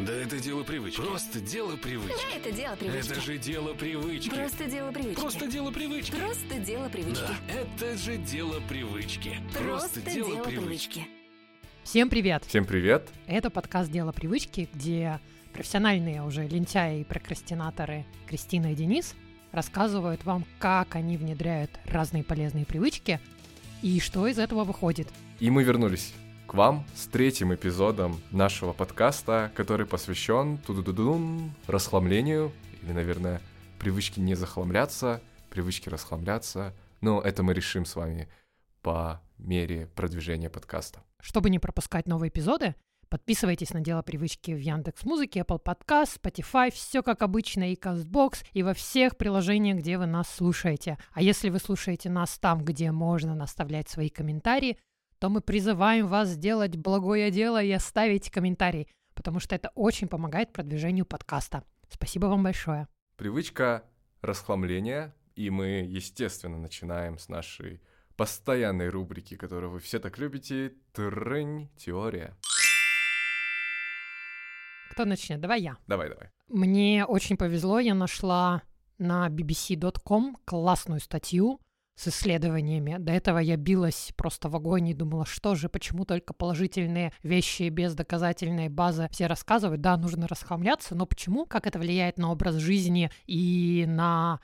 Да это дело привычки. Просто дело привычки. Да, это дело привычки. Это же дело привычки. Просто дело привычки. Просто дело привычки. Просто дело привычки. Да, это же дело привычки. Просто дело привычки. Всем привет! Всем привет! Это подкаст «Дело привычки», где профессиональные уже лентяи и прокрастинаторы Кристина и Денис рассказывают вам, как они внедряют разные полезные привычки и что из этого выходит. И мы вернулись к вам с третьим эпизодом нашего подкаста, который посвящен тудудудун расхламлению, или, наверное, привычке не захламляться, привычке расхламляться. Но это мы решим с вами по мере продвижения подкаста. Чтобы не пропускать новые эпизоды, подписывайтесь на «Дело привычки» в Яндекс Музыке, Apple Podcast, Spotify, все как обычно, и CastBox, и во всех приложениях, где вы нас слушаете. А если вы слушаете нас там, где можно наставлять свои комментарии, то мы призываем вас сделать благое дело и оставить комментарий, потому что это очень помогает продвижению подкаста. Спасибо вам большое. Привычка расхламления, и мы, естественно, начинаем с нашей постоянной рубрики, которую вы все так любите, Трынь теория. Кто начнет? Давай я. Давай, давай. Мне очень повезло, я нашла на bbc.com классную статью с исследованиями. До этого я билась просто в огонь и думала, что же, почему только положительные вещи без доказательной базы все рассказывают. Да, нужно расхламляться, но почему? Как это влияет на образ жизни и на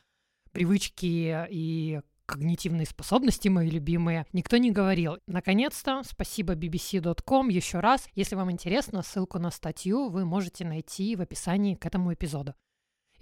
привычки и когнитивные способности мои любимые, никто не говорил. Наконец-то, спасибо bbc.com еще раз. Если вам интересно, ссылку на статью вы можете найти в описании к этому эпизоду.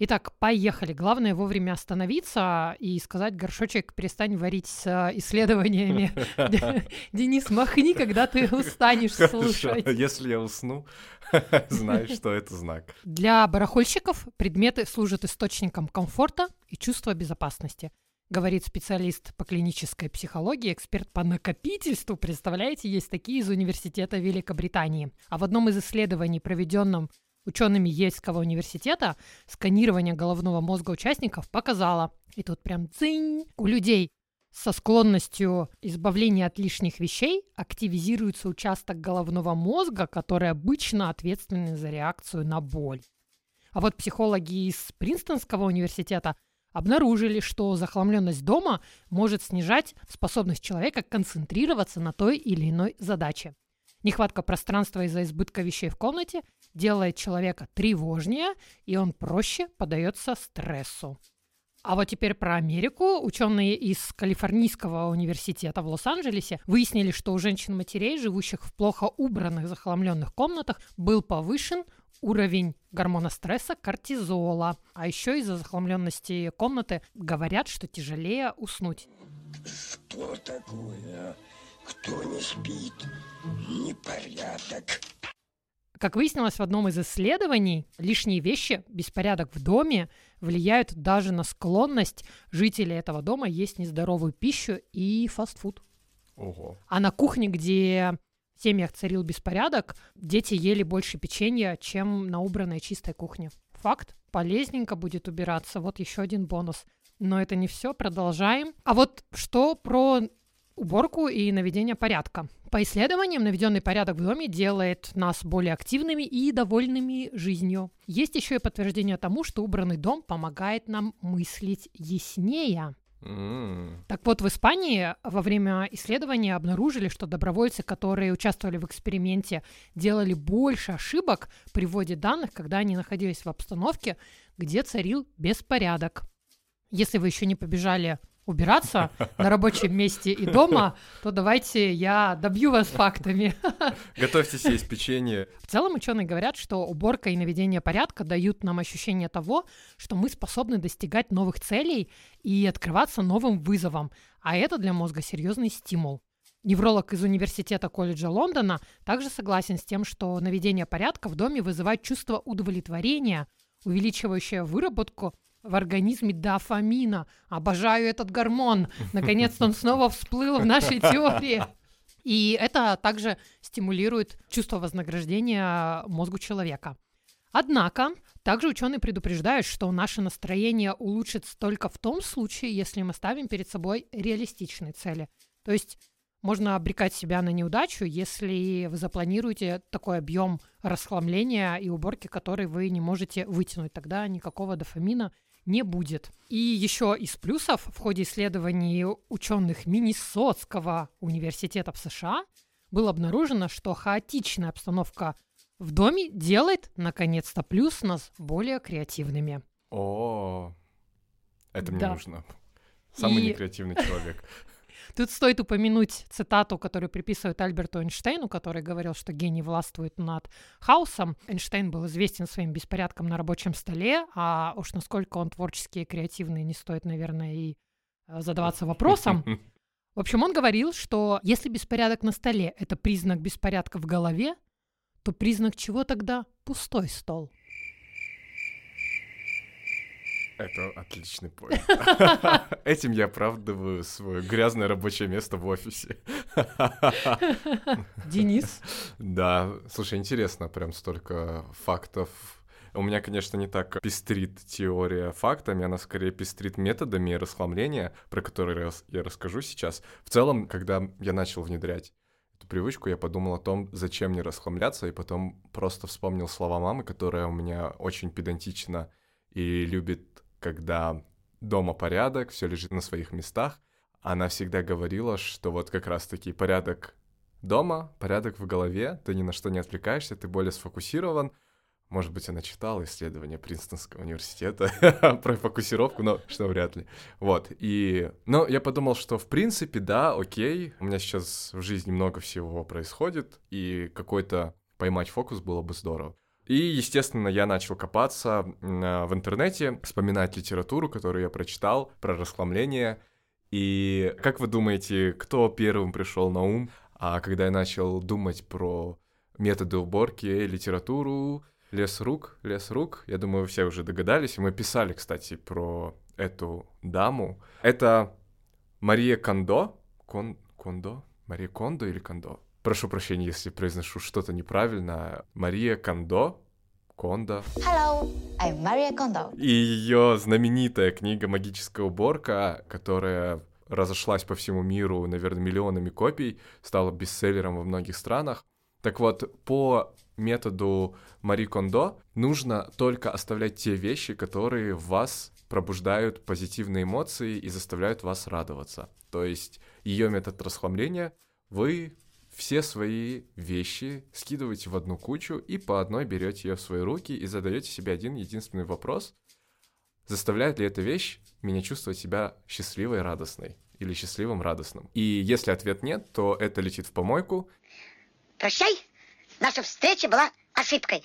Итак, поехали. Главное вовремя остановиться и сказать, горшочек, перестань варить с э, исследованиями. Денис, махни, когда ты устанешь слушать. Если я усну, знаешь, что это знак. Для барахольщиков предметы служат источником комфорта и чувства безопасности говорит специалист по клинической психологии, эксперт по накопительству. Представляете, есть такие из университета Великобритании. А в одном из исследований, проведенном учеными Ельского университета, сканирование головного мозга участников показало, и тут прям дзынь, у людей со склонностью избавления от лишних вещей активизируется участок головного мозга, который обычно ответственен за реакцию на боль. А вот психологи из Принстонского университета обнаружили, что захламленность дома может снижать способность человека концентрироваться на той или иной задаче. Нехватка пространства из-за избытка вещей в комнате делает человека тревожнее, и он проще поддается стрессу. А вот теперь про Америку. Ученые из Калифорнийского университета в Лос-Анджелесе выяснили, что у женщин-матерей, живущих в плохо убранных захламленных комнатах, был повышен уровень гормона стресса кортизола. А еще из-за захламленности комнаты говорят, что тяжелее уснуть. Что такое? Кто не спит? Непорядок. Как выяснилось в одном из исследований, лишние вещи, беспорядок в доме влияют даже на склонность жителей этого дома есть нездоровую пищу и фастфуд. Ого. А на кухне, где в семьях царил беспорядок, дети ели больше печенья, чем на убранной чистой кухне. Факт. Полезненько будет убираться. Вот еще один бонус. Но это не все, продолжаем. А вот что про уборку и наведение порядка. По исследованиям, наведенный порядок в доме делает нас более активными и довольными жизнью. Есть еще и подтверждение тому, что убранный дом помогает нам мыслить яснее. Так вот, в Испании во время исследования обнаружили, что добровольцы, которые участвовали в эксперименте, делали больше ошибок при вводе данных, когда они находились в обстановке, где царил беспорядок. Если вы еще не побежали убираться на рабочем месте и дома, то давайте я добью вас фактами. Готовьте есть печенье. В целом ученые говорят, что уборка и наведение порядка дают нам ощущение того, что мы способны достигать новых целей и открываться новым вызовам, а это для мозга серьезный стимул. Невролог из университета колледжа Лондона также согласен с тем, что наведение порядка в доме вызывает чувство удовлетворения, увеличивающее выработку в организме дофамина. Обожаю этот гормон. Наконец-то он снова всплыл в нашей теории. И это также стимулирует чувство вознаграждения мозгу человека. Однако, также ученые предупреждают, что наше настроение улучшится только в том случае, если мы ставим перед собой реалистичные цели. То есть можно обрекать себя на неудачу, если вы запланируете такой объем расхламления и уборки, который вы не можете вытянуть. Тогда никакого дофамина не будет. И еще из плюсов в ходе исследований ученых Миннесотского университета в США было обнаружено, что хаотичная обстановка в доме делает, наконец-то, плюс нас более креативными. О, это мне Да. нужно. Самый И- некреативный человек. Тут стоит упомянуть цитату, которую приписывают Альберту Эйнштейну, который говорил, что гений властвует над хаосом. Эйнштейн был известен своим беспорядком на рабочем столе, а уж насколько он творческий и креативный, не стоит, наверное, и э, задаваться вопросом. В общем, он говорил, что если беспорядок на столе — это признак беспорядка в голове, то признак чего тогда пустой стол? Это отличный поинт. Этим я оправдываю свое грязное рабочее место в офисе. Денис? Да, слушай, интересно, прям столько фактов. У меня, конечно, не так пестрит теория фактами, она скорее пестрит методами расхламления, про которые я расскажу сейчас. В целом, когда я начал внедрять эту привычку, я подумал о том, зачем мне расхламляться, и потом просто вспомнил слова мамы, которая у меня очень педантична и любит, когда дома порядок, все лежит на своих местах. Она всегда говорила, что вот как раз-таки порядок дома, порядок в голове, ты ни на что не отвлекаешься, ты более сфокусирован. Может быть, она читала исследования Принстонского университета про фокусировку, но что вряд ли. Вот, и... Но я подумал, что в принципе, да, окей, у меня сейчас в жизни много всего происходит, и какой-то поймать фокус было бы здорово. И, естественно, я начал копаться а, в интернете, вспоминать литературу, которую я прочитал про расхламление. И как вы думаете, кто первым пришел на ум, а когда я начал думать про методы уборки, литературу, лес рук, лес рук, я думаю, все уже догадались. Мы писали, кстати, про эту даму. Это Мария Кондо. Кон... Кондо? Мария Кондо или Кондо? Прошу прощения, если произношу что-то неправильно. Мария Кондо. Кондо. Hello, I'm Maria Kondo. И ее знаменитая книга «Магическая уборка», которая разошлась по всему миру, наверное, миллионами копий, стала бестселлером во многих странах. Так вот, по методу Мари Кондо нужно только оставлять те вещи, которые в вас пробуждают позитивные эмоции и заставляют вас радоваться. То есть ее метод расхламления вы все свои вещи скидываете в одну кучу и по одной берете ее в свои руки и задаете себе один единственный вопрос. Заставляет ли эта вещь меня чувствовать себя счастливой и радостной? Или счастливым, радостным? И если ответ нет, то это летит в помойку. Прощай, наша встреча была ошибкой.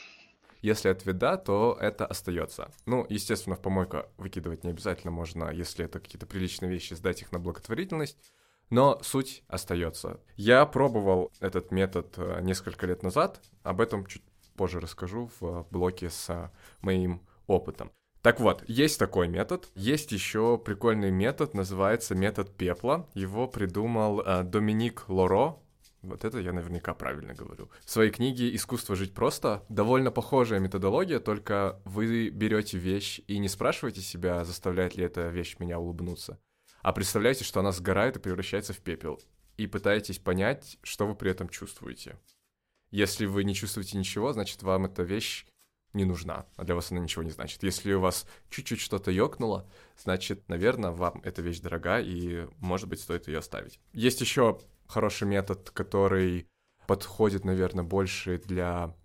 Если ответ да, то это остается. Ну, естественно, в помойку выкидывать не обязательно можно, если это какие-то приличные вещи, сдать их на благотворительность. Но суть остается. Я пробовал этот метод э, несколько лет назад. Об этом чуть позже расскажу в блоке с э, моим опытом. Так вот, есть такой метод. Есть еще прикольный метод, называется метод пепла. Его придумал э, Доминик Лоро. Вот это я наверняка правильно говорю. В своей книге «Искусство жить просто» довольно похожая методология, только вы берете вещь и не спрашиваете себя, заставляет ли эта вещь меня улыбнуться, а представляете, что она сгорает и превращается в пепел, и пытаетесь понять, что вы при этом чувствуете. Если вы не чувствуете ничего, значит, вам эта вещь не нужна, а для вас она ничего не значит. Если у вас чуть-чуть что-то ёкнуло, значит, наверное, вам эта вещь дорога, и, может быть, стоит ее оставить. Есть еще хороший метод, который подходит, наверное, больше для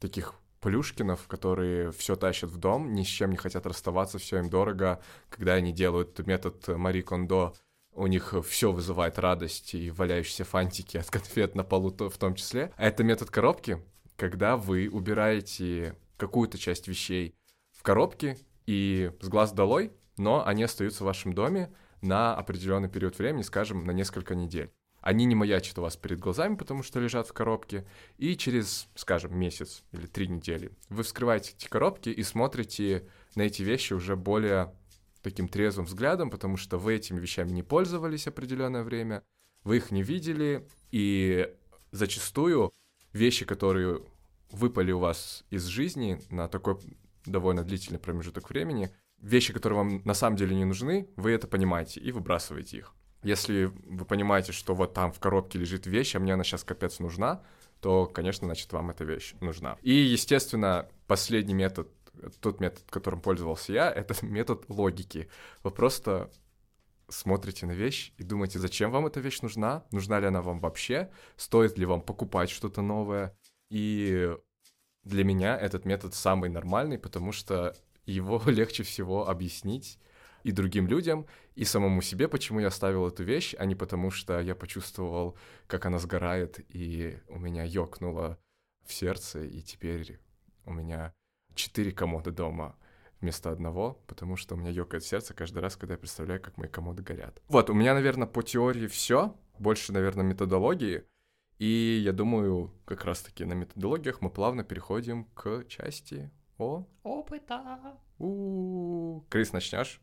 таких плюшкинов, которые все тащат в дом, ни с чем не хотят расставаться, все им дорого. Когда они делают метод Мари Кондо, у них все вызывает радость и валяющиеся фантики от конфет на полу в том числе. А это метод коробки, когда вы убираете какую-то часть вещей в коробке и с глаз долой, но они остаются в вашем доме на определенный период времени, скажем, на несколько недель. Они не маячат у вас перед глазами, потому что лежат в коробке, и через, скажем, месяц или три недели вы вскрываете эти коробки и смотрите на эти вещи уже более таким трезвым взглядом, потому что вы этими вещами не пользовались определенное время, вы их не видели, и зачастую вещи, которые выпали у вас из жизни на такой довольно длительный промежуток времени, вещи, которые вам на самом деле не нужны, вы это понимаете и выбрасываете их. Если вы понимаете, что вот там в коробке лежит вещь, а мне она сейчас капец нужна, то, конечно, значит, вам эта вещь нужна. И, естественно, последний метод, тот метод, которым пользовался я, это метод логики. Вы просто смотрите на вещь и думаете, зачем вам эта вещь нужна, нужна ли она вам вообще, стоит ли вам покупать что-то новое. И для меня этот метод самый нормальный, потому что его легче всего объяснить и другим людям, и самому себе, почему я оставил эту вещь, а не потому что я почувствовал, как она сгорает, и у меня ёкнуло в сердце, и теперь у меня четыре комода дома вместо одного, потому что у меня ёкает сердце каждый раз, когда я представляю, как мои комоды горят. Вот, у меня, наверное, по теории все, больше, наверное, методологии, и я думаю, как раз-таки на методологиях мы плавно переходим к части о... Опыта. У-у-у. Крис, начнешь?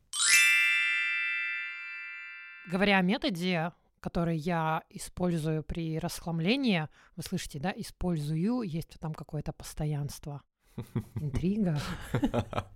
Говоря о методе, который я использую при расхламлении, вы слышите, да, использую, есть там какое-то постоянство. Интрига.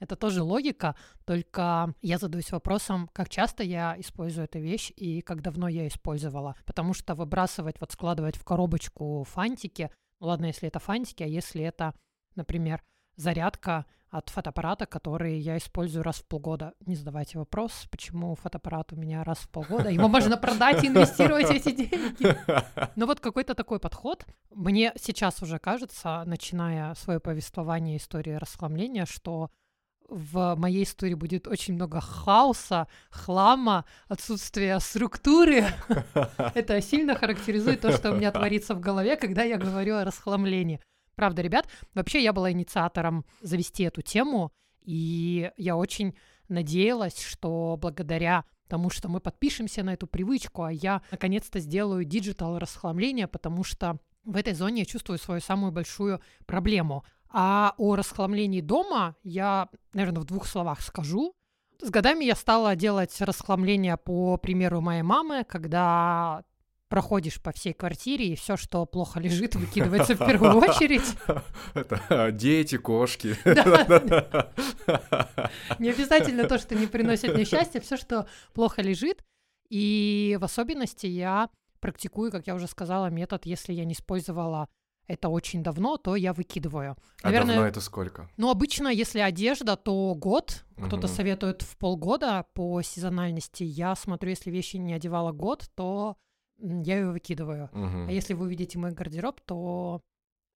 Это тоже логика, только я задаюсь вопросом, как часто я использую эту вещь и как давно я использовала. Потому что выбрасывать, вот складывать в коробочку фантики, ну ладно, если это фантики, а если это, например, зарядка от фотоаппарата, который я использую раз в полгода. Не задавайте вопрос, почему фотоаппарат у меня раз в полгода. Его можно продать и инвестировать эти деньги. Но вот какой-то такой подход. Мне сейчас уже кажется, начиная свое повествование истории расхламления, что в моей истории будет очень много хаоса, хлама, отсутствия структуры. Это сильно характеризует то, что у меня творится в голове, когда я говорю о расхламлении. Правда, ребят, вообще я была инициатором завести эту тему, и я очень надеялась, что благодаря тому, что мы подпишемся на эту привычку, а я наконец-то сделаю digital расхламление, потому что в этой зоне я чувствую свою самую большую проблему. А о расхламлении дома я, наверное, в двух словах скажу. С годами я стала делать расхламление по примеру моей мамы, когда проходишь по всей квартире, и все, что плохо лежит, выкидывается в первую очередь. Это дети, кошки. Не обязательно то, что не приносит мне счастья, все, что плохо лежит. И в особенности я практикую, как я уже сказала, метод, если я не использовала это очень давно, то я выкидываю. А Наверное, давно это сколько? Ну, обычно, если одежда, то год. Кто-то угу. советует в полгода по сезональности. Я смотрю, если вещи не одевала год, то я ее выкидываю. Угу. А если вы увидите мой гардероб, то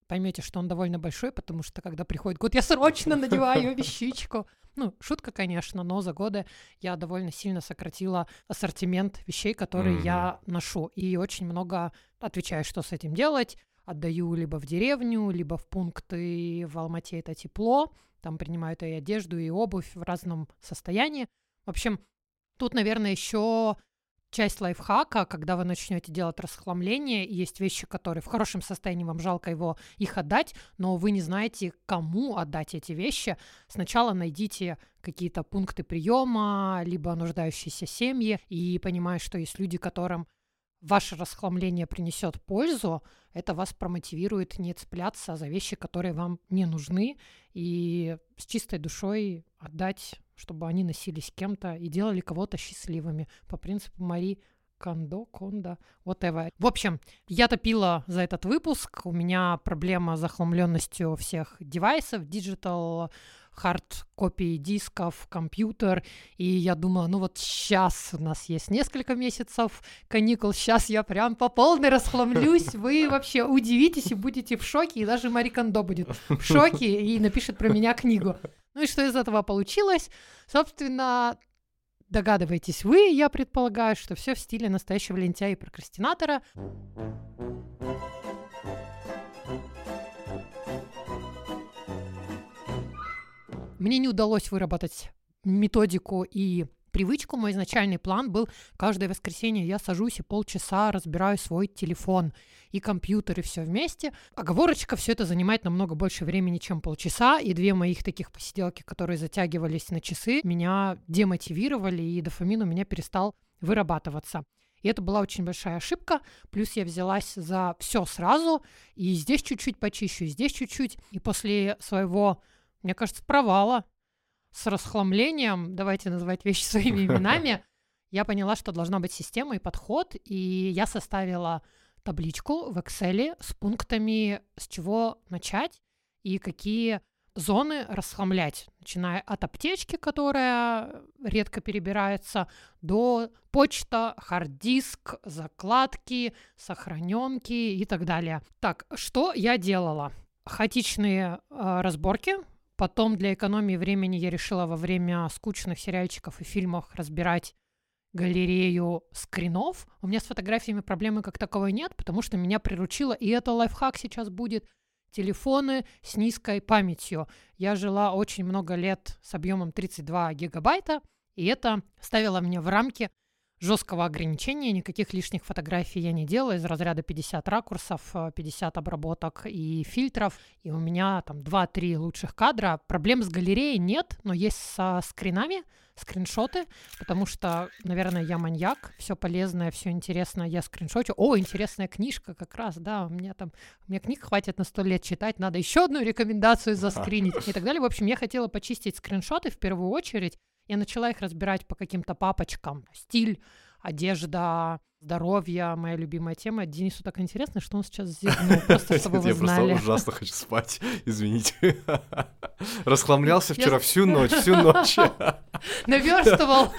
поймете, что он довольно большой, потому что когда приходит год, я срочно надеваю вещичку. Ну, шутка, конечно, но за годы я довольно сильно сократила ассортимент вещей, которые mm-hmm. я ношу. И очень много отвечаю, что с этим делать. Отдаю либо в деревню, либо в пункты в Алмате это тепло. Там принимают и одежду, и обувь в разном состоянии. В общем, тут, наверное, еще часть лайфхака, когда вы начнете делать расхламление, есть вещи, которые в хорошем состоянии, вам жалко его их отдать, но вы не знаете, кому отдать эти вещи. Сначала найдите какие-то пункты приема, либо нуждающиеся семьи, и понимая, что есть люди, которым ваше расхламление принесет пользу, это вас промотивирует не цепляться за вещи, которые вам не нужны, и с чистой душой отдать чтобы они носились кем-то и делали кого-то счастливыми по принципу Мари Кондо, Кондо, whatever. В общем, я топила за этот выпуск. У меня проблема с захламленностью всех девайсов, digital, хард копии дисков, компьютер. И я думала, ну вот сейчас у нас есть несколько месяцев каникул, сейчас я прям по полной расхламлюсь. Вы вообще удивитесь и будете в шоке. И даже Мари Кондо будет в шоке и напишет про меня книгу. Ну и что из этого получилось? Собственно, догадываетесь вы, я предполагаю, что все в стиле настоящего лентяя и прокрастинатора. Мне не удалось выработать методику и привычку, мой изначальный план был каждое воскресенье я сажусь и полчаса разбираю свой телефон и компьютер и все вместе. Оговорочка, все это занимает намного больше времени, чем полчаса, и две моих таких посиделки, которые затягивались на часы, меня демотивировали, и дофамин у меня перестал вырабатываться. И это была очень большая ошибка. Плюс я взялась за все сразу. И здесь чуть-чуть почищу, и здесь чуть-чуть. И после своего, мне кажется, провала с расхламлением, давайте называть вещи своими именами, я поняла, что должна быть система и подход, и я составила табличку в Excel с пунктами, с чего начать и какие зоны расхламлять, начиная от аптечки, которая редко перебирается, до почта, хард-диск, закладки, сохраненки и так далее. Так, что я делала? Хаотичные э, разборки, Потом для экономии времени я решила во время скучных сериальчиков и фильмов разбирать галерею скринов. У меня с фотографиями проблемы как таковой нет, потому что меня приручило, и это лайфхак сейчас будет, телефоны с низкой памятью. Я жила очень много лет с объемом 32 гигабайта, и это ставило меня в рамки жесткого ограничения, никаких лишних фотографий я не делаю, из разряда 50 ракурсов, 50 э, обработок и фильтров, и у меня там 2-3 лучших кадра. Проблем с галереей нет, но есть со скринами, скриншоты, потому что, наверное, я маньяк, все полезное, все интересное я скриншотю. О, интересная книжка как раз, да, у меня там, у меня книг хватит на сто лет читать, надо еще одну рекомендацию заскринить и так далее. В общем, я хотела почистить скриншоты в первую очередь, я начала их разбирать по каким-то папочкам. Стиль, одежда, здоровье, моя любимая тема. Денису так интересно, что он сейчас зевнул, просто чтобы вы знали. Я просто ужасно хочу спать, извините. Расхламлялся вчера всю ночь, всю ночь. Наверстывал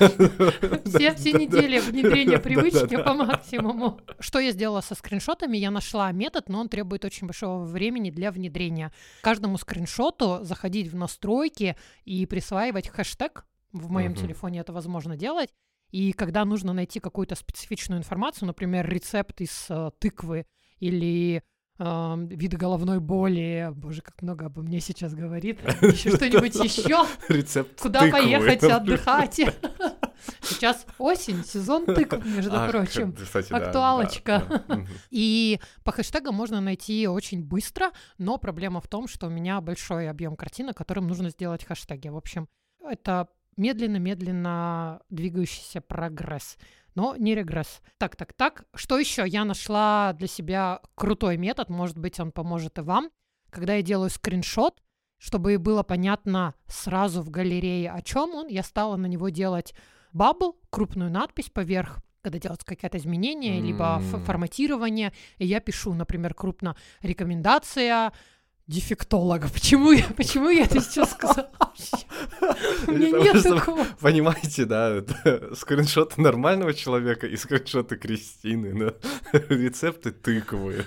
все, все недели внедрения привычки по максимуму. Что я сделала со скриншотами? Я нашла метод, но он требует очень большого времени для внедрения. Каждому скриншоту заходить в настройки и присваивать хэштег в моем uh-huh. телефоне это возможно делать. И когда нужно найти какую-то специфичную информацию, например, рецепт из э, тыквы или э, вид головной боли, боже, как много обо мне сейчас говорит, еще что-нибудь еще, рецепт куда поехать отдыхать. Сейчас осень, сезон тыкв, между а, прочим. Кстати, Актуалочка. Да, да, да. И по хэштегам можно найти очень быстро, но проблема в том, что у меня большой объем картинок, которым нужно сделать хэштеги. В общем, это медленно-медленно двигающийся прогресс, но не регресс. Так, так, так. Что еще? Я нашла для себя крутой метод, может быть, он поможет и вам. Когда я делаю скриншот, чтобы было понятно сразу в галерее, о чем он, я стала на него делать бабл, крупную надпись поверх, когда делается какое-то изменение, mm. либо форматирование, и я пишу, например, крупно рекомендация дефектолога. Почему я, почему я это сейчас сказала? У меня нет такого. Понимаете, да, скриншоты нормального человека и скриншоты Кристины, рецепты тыквы,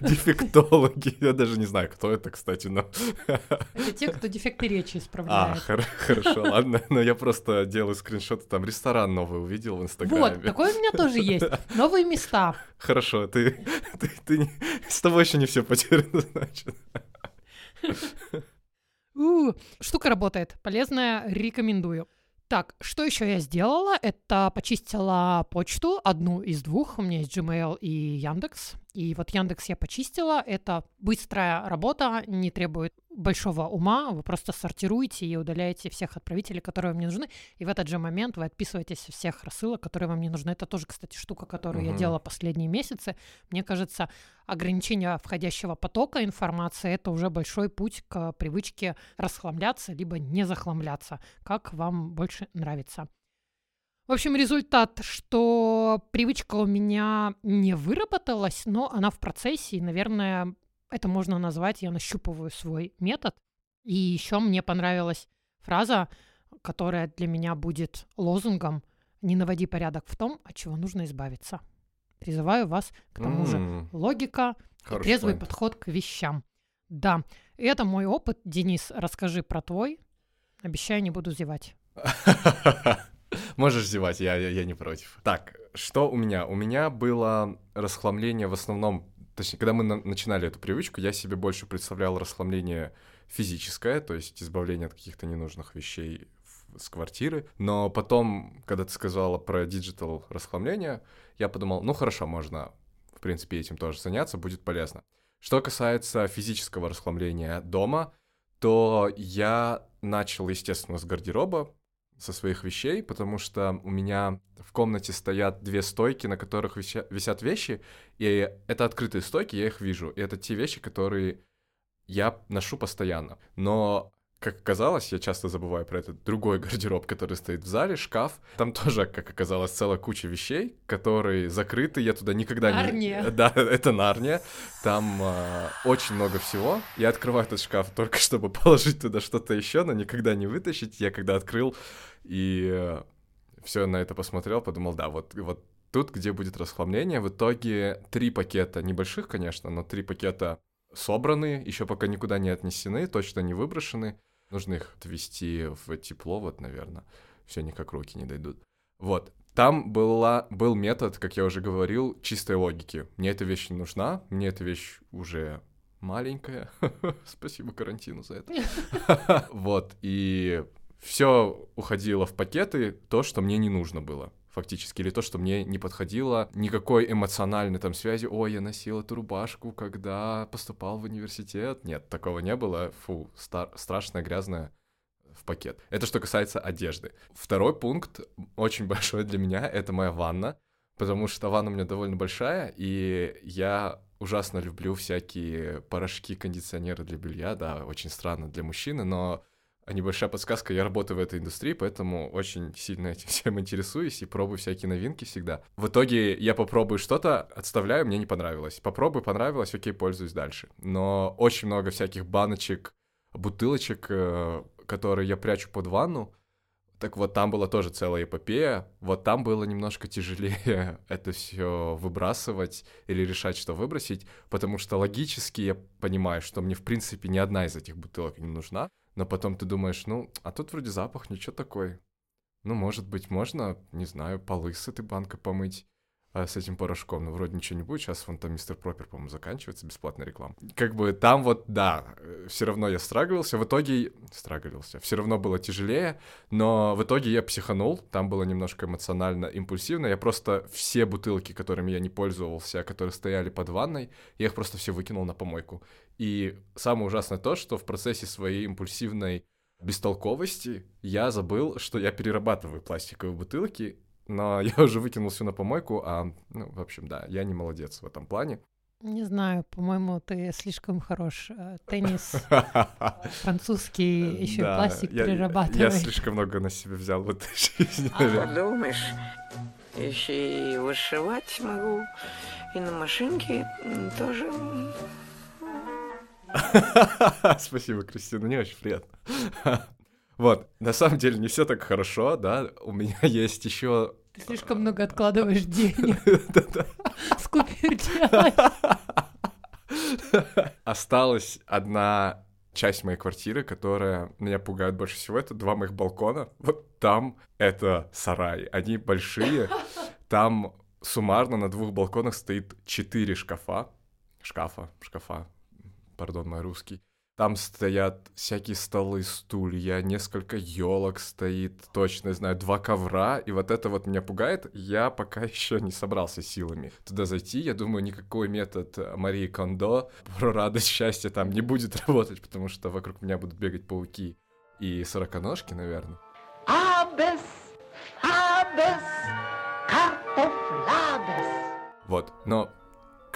дефектологи. Я даже не знаю, кто это, кстати, но... Это те, кто дефекты речи исправляет. А, хорошо, ладно, но я просто делаю скриншоты, там ресторан новый увидел в Инстаграме. Вот, такое у меня тоже есть. Новые места. Хорошо, ты, ты, ты с тобой еще не все потеряно, значит. Штука работает, полезная, рекомендую. Так, что еще я сделала? Это почистила почту, одну из двух. У меня есть Gmail и Яндекс. И вот Яндекс я почистила. Это быстрая работа, не требует большого ума. Вы просто сортируете и удаляете всех отправителей, которые вам не нужны. И в этот же момент вы отписываетесь всех рассылок, которые вам не нужны. Это тоже, кстати, штука, которую uh-huh. я делала последние месяцы. Мне кажется, ограничение входящего потока информации это уже большой путь к привычке расхламляться либо не захламляться, как вам больше нравится. В общем, результат, что привычка у меня не выработалась, но она в процессе, и, наверное, это можно назвать, я нащупываю свой метод. И еще мне понравилась фраза, которая для меня будет лозунгом «Не наводи порядок в том, от чего нужно избавиться». Призываю вас к тому же. Логика и трезвый point. подход к вещам. Да, это мой опыт. Денис, расскажи про твой. Обещаю, не буду зевать. Можешь зевать, я, я, не против. Так, что у меня? У меня было расхламление в основном, точнее, когда мы на- начинали эту привычку, я себе больше представлял расхламление физическое, то есть избавление от каких-то ненужных вещей с квартиры. Но потом, когда ты сказала про digital расхламление, я подумал, ну хорошо, можно, в принципе, этим тоже заняться, будет полезно. Что касается физического расхламления дома, то я начал, естественно, с гардероба, со своих вещей, потому что у меня в комнате стоят две стойки, на которых вися- висят вещи, и это открытые стойки, я их вижу, и это те вещи, которые я ношу постоянно. Но как оказалось, я часто забываю про этот другой гардероб, который стоит в зале, шкаф. Там тоже, как оказалось, целая куча вещей, которые закрыты, я туда никогда Нарния. не... Да, это Нарния. Там э, очень много всего. Я открываю этот шкаф только чтобы положить туда что-то еще, но никогда не вытащить. Я когда открыл и э, все на это посмотрел, подумал, да, вот, вот тут, где будет расхламление, в итоге три пакета, небольших, конечно, но три пакета собраны, еще пока никуда не отнесены, точно не выброшены. Нужно их отвести в тепло, вот, наверное. Все никак руки не дойдут. Вот. Там была, был метод, как я уже говорил, чистой логики. Мне эта вещь не нужна, мне эта вещь уже маленькая. Спасибо карантину за это. Вот. И все уходило в пакеты, то, что мне не нужно было фактически, или то, что мне не подходило, никакой эмоциональной там связи, ой, я носил эту рубашку, когда поступал в университет. Нет, такого не было. Фу, стар- страшная, грязная в пакет. Это что касается одежды. Второй пункт, очень большой для меня, это моя ванна, потому что ванна у меня довольно большая, и я ужасно люблю всякие порошки, кондиционеры для белья, да, очень странно для мужчины, но небольшая подсказка, я работаю в этой индустрии, поэтому очень сильно этим всем интересуюсь и пробую всякие новинки всегда. В итоге я попробую что-то, отставляю, мне не понравилось. Попробую, понравилось, окей, пользуюсь дальше. Но очень много всяких баночек, бутылочек, э, которые я прячу под ванну, так вот, там была тоже целая эпопея. Вот там было немножко тяжелее это все выбрасывать или решать, что выбросить, потому что логически я понимаю, что мне, в принципе, ни одна из этих бутылок не нужна но потом ты думаешь, ну, а тут вроде запах, ничего такой. Ну, может быть, можно, не знаю, полы с этой банкой помыть а, с этим порошком, но вроде ничего не будет. Сейчас вон там мистер Пропер, по-моему, заканчивается, бесплатная реклама. Как бы там вот, да, все равно я страгивался, в итоге... Страгивался. Все равно было тяжелее, но в итоге я психанул, там было немножко эмоционально импульсивно. Я просто все бутылки, которыми я не пользовался, которые стояли под ванной, я их просто все выкинул на помойку. И самое ужасное то, что в процессе своей импульсивной бестолковости я забыл, что я перерабатываю пластиковые бутылки, но я уже выкинул все на помойку, а, ну, в общем, да, я не молодец в этом плане. Не знаю, по-моему, ты слишком хорош. Э, теннис, французский, еще и пластик я, перерабатывай. Я слишком много на себя взял в этой жизни, наверное. Подумаешь, еще и вышивать могу, и на машинке тоже Спасибо, Кристина, не очень приятно. Вот, на самом деле не все так хорошо, да. У меня есть еще. Ты слишком много откладываешь денег. Скупир делай. Осталась одна часть моей квартиры, которая меня пугает больше всего, это два моих балкона. Вот там это сарай. Они большие. Там суммарно на двух балконах стоит четыре шкафа. Шкафа, шкафа, пардон, мой русский. Там стоят всякие столы, стулья, несколько елок стоит, точно знаю, два ковра, и вот это вот меня пугает. Я пока еще не собрался силами туда зайти. Я думаю, никакой метод Марии Кондо про радость, счастье там не будет работать, потому что вокруг меня будут бегать пауки и сороконожки, наверное. Абес, абес. Вот, но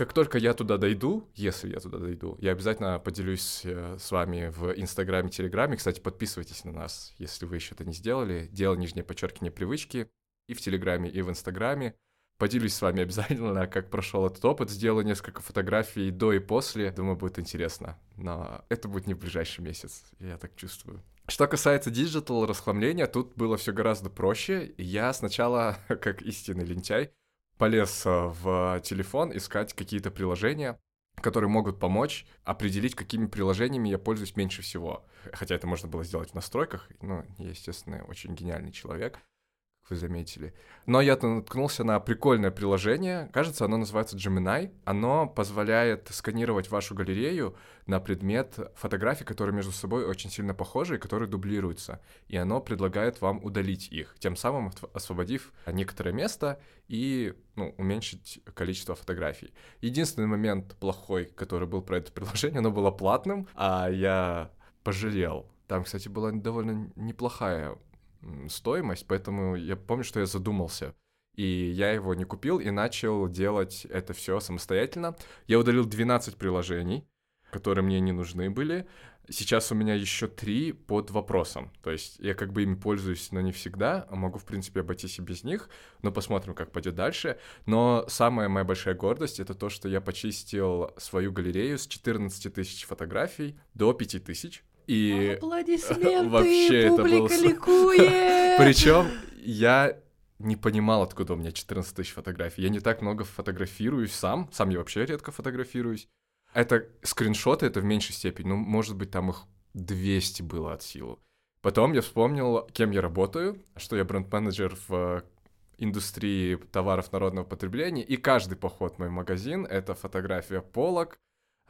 как только я туда дойду, если я туда дойду, я обязательно поделюсь э, с вами в Инстаграме, Телеграме. Кстати, подписывайтесь на нас, если вы еще это не сделали. Дело нижнее подчеркивание привычки и в Телеграме, и в Инстаграме. Поделюсь с вами обязательно, как прошел этот опыт. Сделаю несколько фотографий до и после. Думаю, будет интересно. Но это будет не в ближайший месяц, я так чувствую. Что касается digital расхламления, тут было все гораздо проще. Я сначала, как истинный лентяй, полез э, в телефон искать какие-то приложения, которые могут помочь определить, какими приложениями я пользуюсь меньше всего. Хотя это можно было сделать в настройках. Ну, я, естественно, очень гениальный человек вы заметили. Но я наткнулся на прикольное приложение, кажется, оно называется Gemini. Оно позволяет сканировать вашу галерею на предмет фотографий, которые между собой очень сильно похожи и которые дублируются. И оно предлагает вам удалить их, тем самым освободив некоторое место и ну, уменьшить количество фотографий. Единственный момент плохой, который был про это приложение, оно было платным, а я пожалел. Там, кстати, была довольно неплохая стоимость, поэтому я помню, что я задумался. И я его не купил и начал делать это все самостоятельно. Я удалил 12 приложений. которые мне не нужны были. Сейчас у меня еще три под вопросом. То есть я как бы ими пользуюсь, но не всегда. а Могу, в принципе, обойтись и без них. Но посмотрим, как пойдет дальше. Но самая моя большая гордость — это то, что я почистил свою галерею с 14 тысяч фотографий до 5 тысяч. И Аплодисменты, вообще это был публика с- ликует! причем я не понимал, откуда у меня 14 тысяч фотографий. Я не так много фотографируюсь сам. Сам я вообще редко фотографируюсь. Это скриншоты, это в меньшей степени. Ну, может быть, там их 200 было от силы. Потом я вспомнил, кем я работаю, что я бренд-менеджер в индустрии товаров народного потребления, и каждый поход в мой магазин — это фотография полок,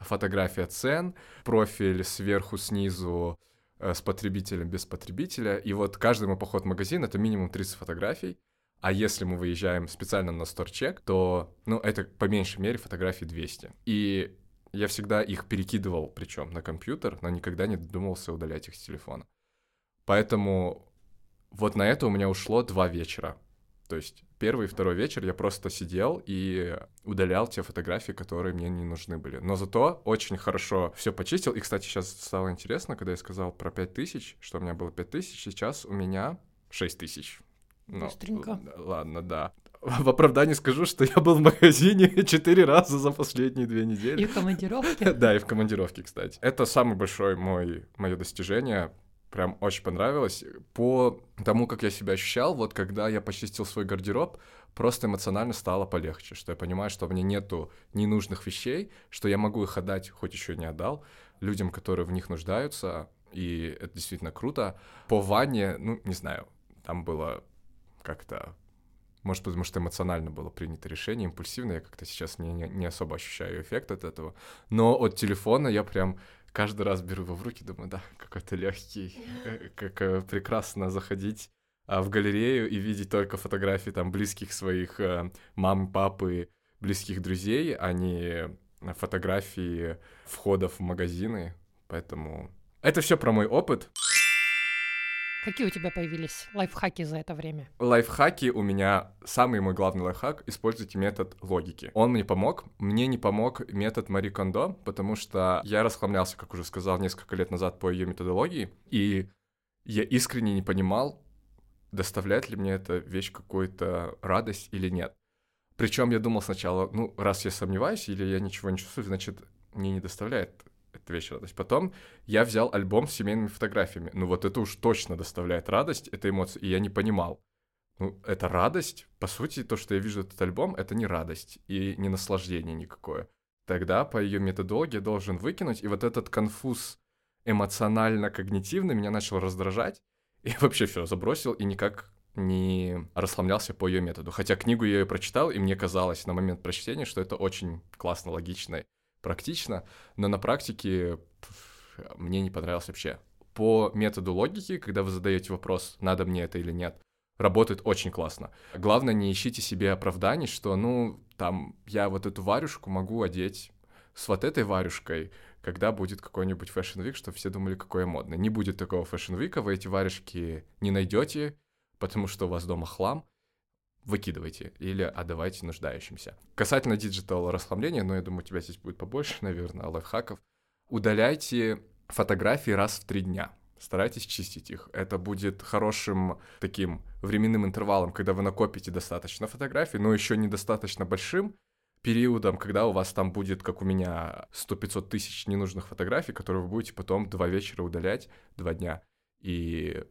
фотография цен, профиль сверху, снизу, э, с потребителем, без потребителя. И вот каждый мой поход в магазин — это минимум 30 фотографий. А если мы выезжаем специально на сторчек, то, ну, это по меньшей мере фотографий 200. И я всегда их перекидывал, причем на компьютер, но никогда не додумывался удалять их с телефона. Поэтому вот на это у меня ушло два вечера. То есть первый и второй вечер я просто сидел и удалял те фотографии, которые мне не нужны были. Но зато очень хорошо все почистил. И, кстати, сейчас стало интересно, когда я сказал про 5000, что у меня было 5000, сейчас у меня 6000. Ну, Быстренько. Ладно, да. В оправдании скажу, что я был в магазине четыре раза за последние две недели. И в командировке. Да, и в командировке, кстати. Это самый большой мой, мое достижение. Прям очень понравилось. По тому, как я себя ощущал, вот когда я почистил свой гардероб, просто эмоционально стало полегче, что я понимаю, что у меня нету ненужных вещей, что я могу их отдать, хоть еще не отдал, людям, которые в них нуждаются, и это действительно круто. По ванне, ну, не знаю, там было как-то может, потому что эмоционально было принято решение, импульсивно, я как-то сейчас не, не, не особо ощущаю эффект от этого. Но от телефона я прям каждый раз беру его в руки, думаю, да, какой-то легкий, э, как э, прекрасно заходить а, в галерею и видеть только фотографии там близких своих э, мам, папы, близких друзей, а не фотографии входов в магазины. Поэтому это все про мой опыт. Какие у тебя появились лайфхаки за это время? Лайфхаки у меня, самый мой главный лайфхак, используйте метод логики. Он мне помог, мне не помог метод Мари Кондо, потому что я расхламлялся, как уже сказал, несколько лет назад по ее методологии, и я искренне не понимал, доставляет ли мне эта вещь какую-то радость или нет. Причем я думал сначала, ну, раз я сомневаюсь или я ничего не чувствую, значит, мне не доставляет эта вещь радость. Потом я взял альбом с семейными фотографиями. Ну, вот это уж точно доставляет радость, это эмоции. И я не понимал. Ну, это радость. По сути, то, что я вижу этот альбом, это не радость и не наслаждение никакое. Тогда по ее методологии должен выкинуть, и вот этот конфуз эмоционально-когнитивный меня начал раздражать. И вообще все забросил и никак не расслаблялся по ее методу. Хотя книгу я ее прочитал, и мне казалось на момент прочтения, что это очень классно, логично, практично, но на практике мне не понравилось вообще. По методу логики, когда вы задаете вопрос, надо мне это или нет, работает очень классно. Главное, не ищите себе оправданий, что, ну, там, я вот эту варежку могу одеть с вот этой варежкой, когда будет какой-нибудь fashion week, чтобы все думали, какой я модный. Не будет такого fashion week а, вы эти варежки не найдете, потому что у вас дома хлам, выкидывайте или отдавайте нуждающимся. Касательно digital расхламления, но я думаю, у тебя здесь будет побольше, наверное, лайфхаков. Удаляйте фотографии раз в три дня. Старайтесь чистить их. Это будет хорошим таким временным интервалом, когда вы накопите достаточно фотографий, но еще недостаточно большим периодом, когда у вас там будет, как у меня, 100-500 тысяч ненужных фотографий, которые вы будете потом два вечера удалять, два дня, и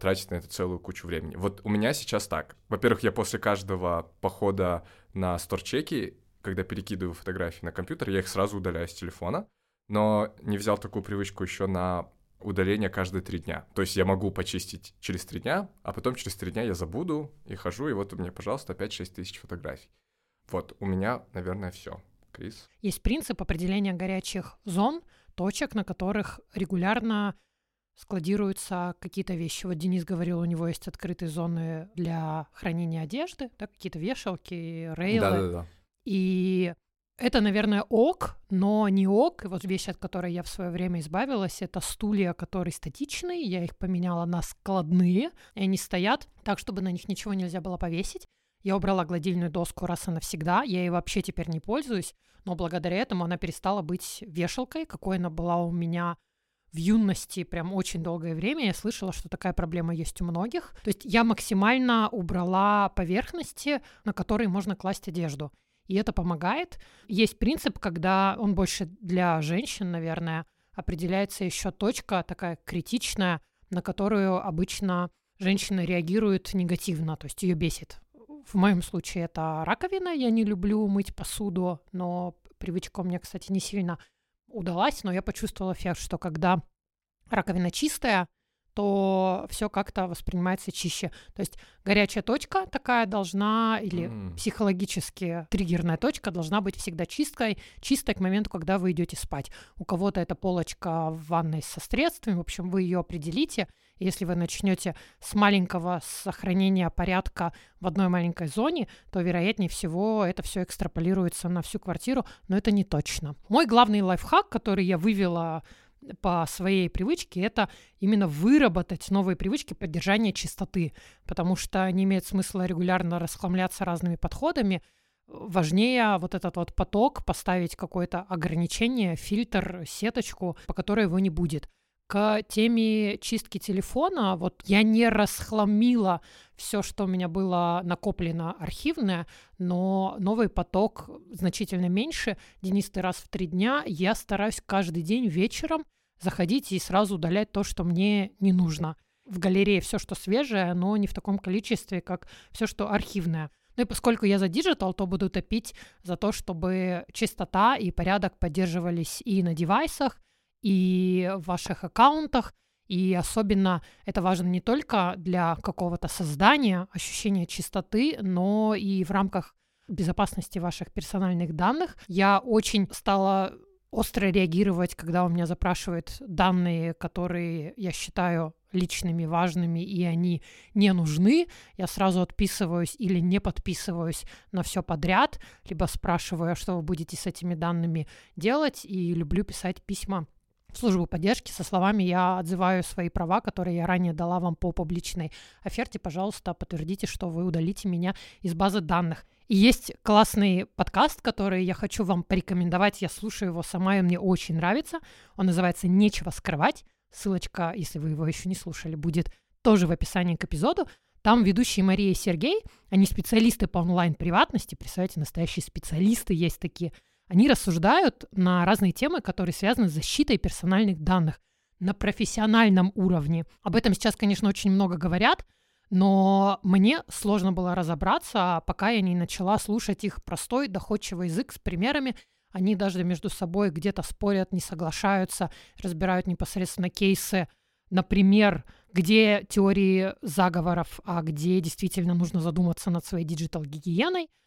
тратить на это целую кучу времени. Вот у меня сейчас так. Во-первых, я после каждого похода на сторчеки, когда перекидываю фотографии на компьютер, я их сразу удаляю с телефона, но не взял такую привычку еще на удаление каждые три дня. То есть я могу почистить через три дня, а потом через три дня я забуду и хожу, и вот у меня, пожалуйста, опять 6 тысяч фотографий. Вот, у меня, наверное, все. Крис? Есть принцип определения горячих зон, точек, на которых регулярно складируются какие-то вещи. Вот Денис говорил, у него есть открытые зоны для хранения одежды, да, какие-то вешалки, рейлы. Да-да-да. И это, наверное, ок, но не ок. И вот вещь, от которой я в свое время избавилась, это стулья, которые статичные. Я их поменяла на складные, и они стоят так, чтобы на них ничего нельзя было повесить. Я убрала гладильную доску раз и навсегда, я ей вообще теперь не пользуюсь, но благодаря этому она перестала быть вешалкой, какой она была у меня в юности прям очень долгое время. Я слышала, что такая проблема есть у многих. То есть я максимально убрала поверхности, на которые можно класть одежду. И это помогает. Есть принцип, когда он больше для женщин, наверное, определяется еще точка такая критичная, на которую обычно женщина реагирует негативно, то есть ее бесит. В моем случае это раковина. Я не люблю мыть посуду, но привычка у меня, кстати, не сильно удалась, но я почувствовала эффект, что когда раковина чистая, то все как-то воспринимается чище. То есть горячая точка такая должна, или mm. психологически триггерная точка должна быть всегда чистой, чистой к моменту, когда вы идете спать. У кого-то это полочка в ванной со средствами, в общем, вы ее определите. Если вы начнете с маленького сохранения порядка в одной маленькой зоне, то, вероятнее всего, это все экстраполируется на всю квартиру, но это не точно. Мой главный лайфхак, который я вывела по своей привычке, это именно выработать новые привычки поддержания чистоты, потому что не имеет смысла регулярно расхламляться разными подходами. Важнее вот этот вот поток, поставить какое-то ограничение, фильтр, сеточку, по которой его не будет. К теме чистки телефона, вот я не расхламила все, что у меня было накоплено архивное, но новый поток значительно меньше. Денис, ты раз в три дня. Я стараюсь каждый день вечером заходить и сразу удалять то, что мне не нужно. В галерее все, что свежее, но не в таком количестве, как все, что архивное. Ну и поскольку я за digital, то буду топить за то, чтобы чистота и порядок поддерживались и на девайсах, и в ваших аккаунтах, и особенно это важно не только для какого-то создания, ощущения чистоты, но и в рамках безопасности ваших персональных данных. Я очень стала остро реагировать, когда у меня запрашивают данные, которые я считаю личными, важными, и они не нужны, я сразу отписываюсь или не подписываюсь на все подряд, либо спрашиваю, а что вы будете с этими данными делать, и люблю писать письма службу поддержки со словами «Я отзываю свои права, которые я ранее дала вам по публичной оферте. Пожалуйста, подтвердите, что вы удалите меня из базы данных». И есть классный подкаст, который я хочу вам порекомендовать. Я слушаю его сама, и мне очень нравится. Он называется «Нечего скрывать». Ссылочка, если вы его еще не слушали, будет тоже в описании к эпизоду. Там ведущие Мария и Сергей, они специалисты по онлайн-приватности. Представляете, настоящие специалисты есть такие – они рассуждают на разные темы, которые связаны с защитой персональных данных на профессиональном уровне. Об этом сейчас, конечно, очень много говорят, но мне сложно было разобраться, пока я не начала слушать их простой, доходчивый язык с примерами. Они даже между собой где-то спорят, не соглашаются, разбирают непосредственно кейсы, например, где теории заговоров, а где действительно нужно задуматься над своей диджитал-гигиеной –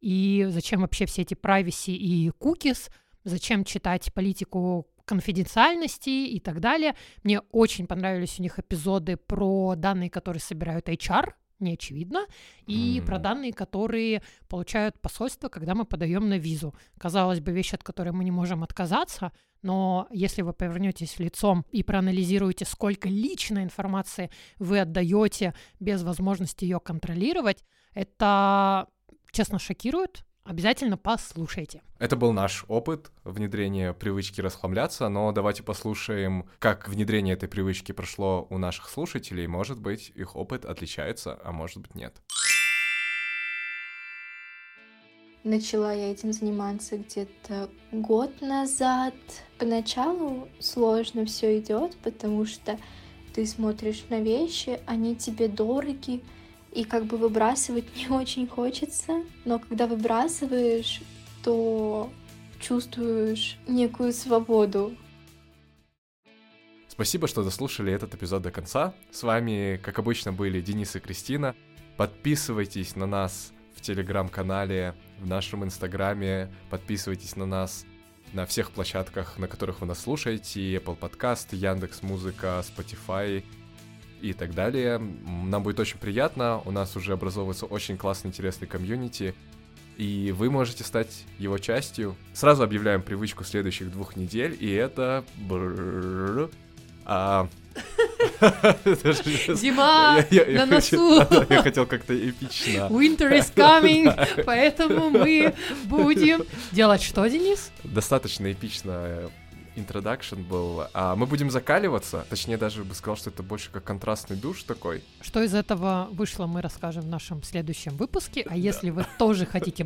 и зачем вообще все эти privacy и cookies, зачем читать политику конфиденциальности и так далее. Мне очень понравились у них эпизоды про данные, которые собирают HR, не очевидно, и mm. про данные, которые получают посольство, когда мы подаем на визу. Казалось бы, вещь, от которой мы не можем отказаться, но если вы повернетесь лицом и проанализируете, сколько личной информации вы отдаете без возможности ее контролировать, это честно шокирует, обязательно послушайте. Это был наш опыт внедрения привычки расхламляться, но давайте послушаем, как внедрение этой привычки прошло у наших слушателей. Может быть, их опыт отличается, а может быть, нет. Начала я этим заниматься где-то год назад. Поначалу сложно все идет, потому что ты смотришь на вещи, они тебе дороги, и как бы выбрасывать не очень хочется, но когда выбрасываешь, то чувствуешь некую свободу. Спасибо, что дослушали этот эпизод до конца. С вами, как обычно, были Денис и Кристина. Подписывайтесь на нас в телеграм-канале, в нашем инстаграме, подписывайтесь на нас на всех площадках, на которых вы нас слушаете, Apple Podcast, Яндекс Музыка, Spotify, и так далее. Нам будет очень приятно, у нас уже образовывается очень классный, интересный комьюнити, и вы можете стать его частью. Сразу объявляем привычку следующих двух недель, и это... А... Зима на носу. Я хотел как-то эпично. Winter is coming, поэтому мы будем делать что, Денис? Достаточно эпично интродакшн был. А мы будем закаливаться. Точнее, даже бы сказал, что это больше как контрастный душ такой. Что из этого вышло, мы расскажем в нашем следующем выпуске. А если вы тоже хотите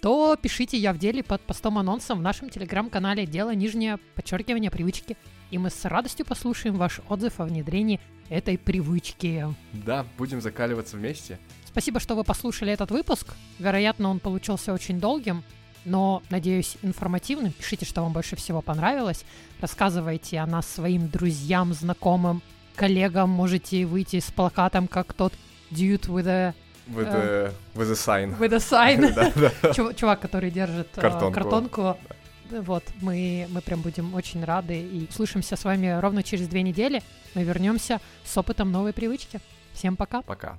то пишите «Я в деле» под постом-анонсом в нашем телеграм-канале «Дело нижнее подчеркивание привычки». И мы с радостью послушаем ваш отзыв о внедрении этой привычки. Да, будем закаливаться вместе. Спасибо, что вы послушали этот выпуск. Вероятно, он получился очень долгим, но, надеюсь, информативным. Пишите, что вам больше всего понравилось. Рассказывайте о нас своим друзьям, знакомым, коллегам. Можете выйти с плакатом, как тот dude with a, With, Э. a, with a sign. with a sign. Да, да. Чув- Чувак, который держит э, Картонку. картонку. Вот, мы, мы прям будем очень рады и услышимся с вами ровно через две недели. Мы вернемся с опытом новой привычки. Всем пока. Пока.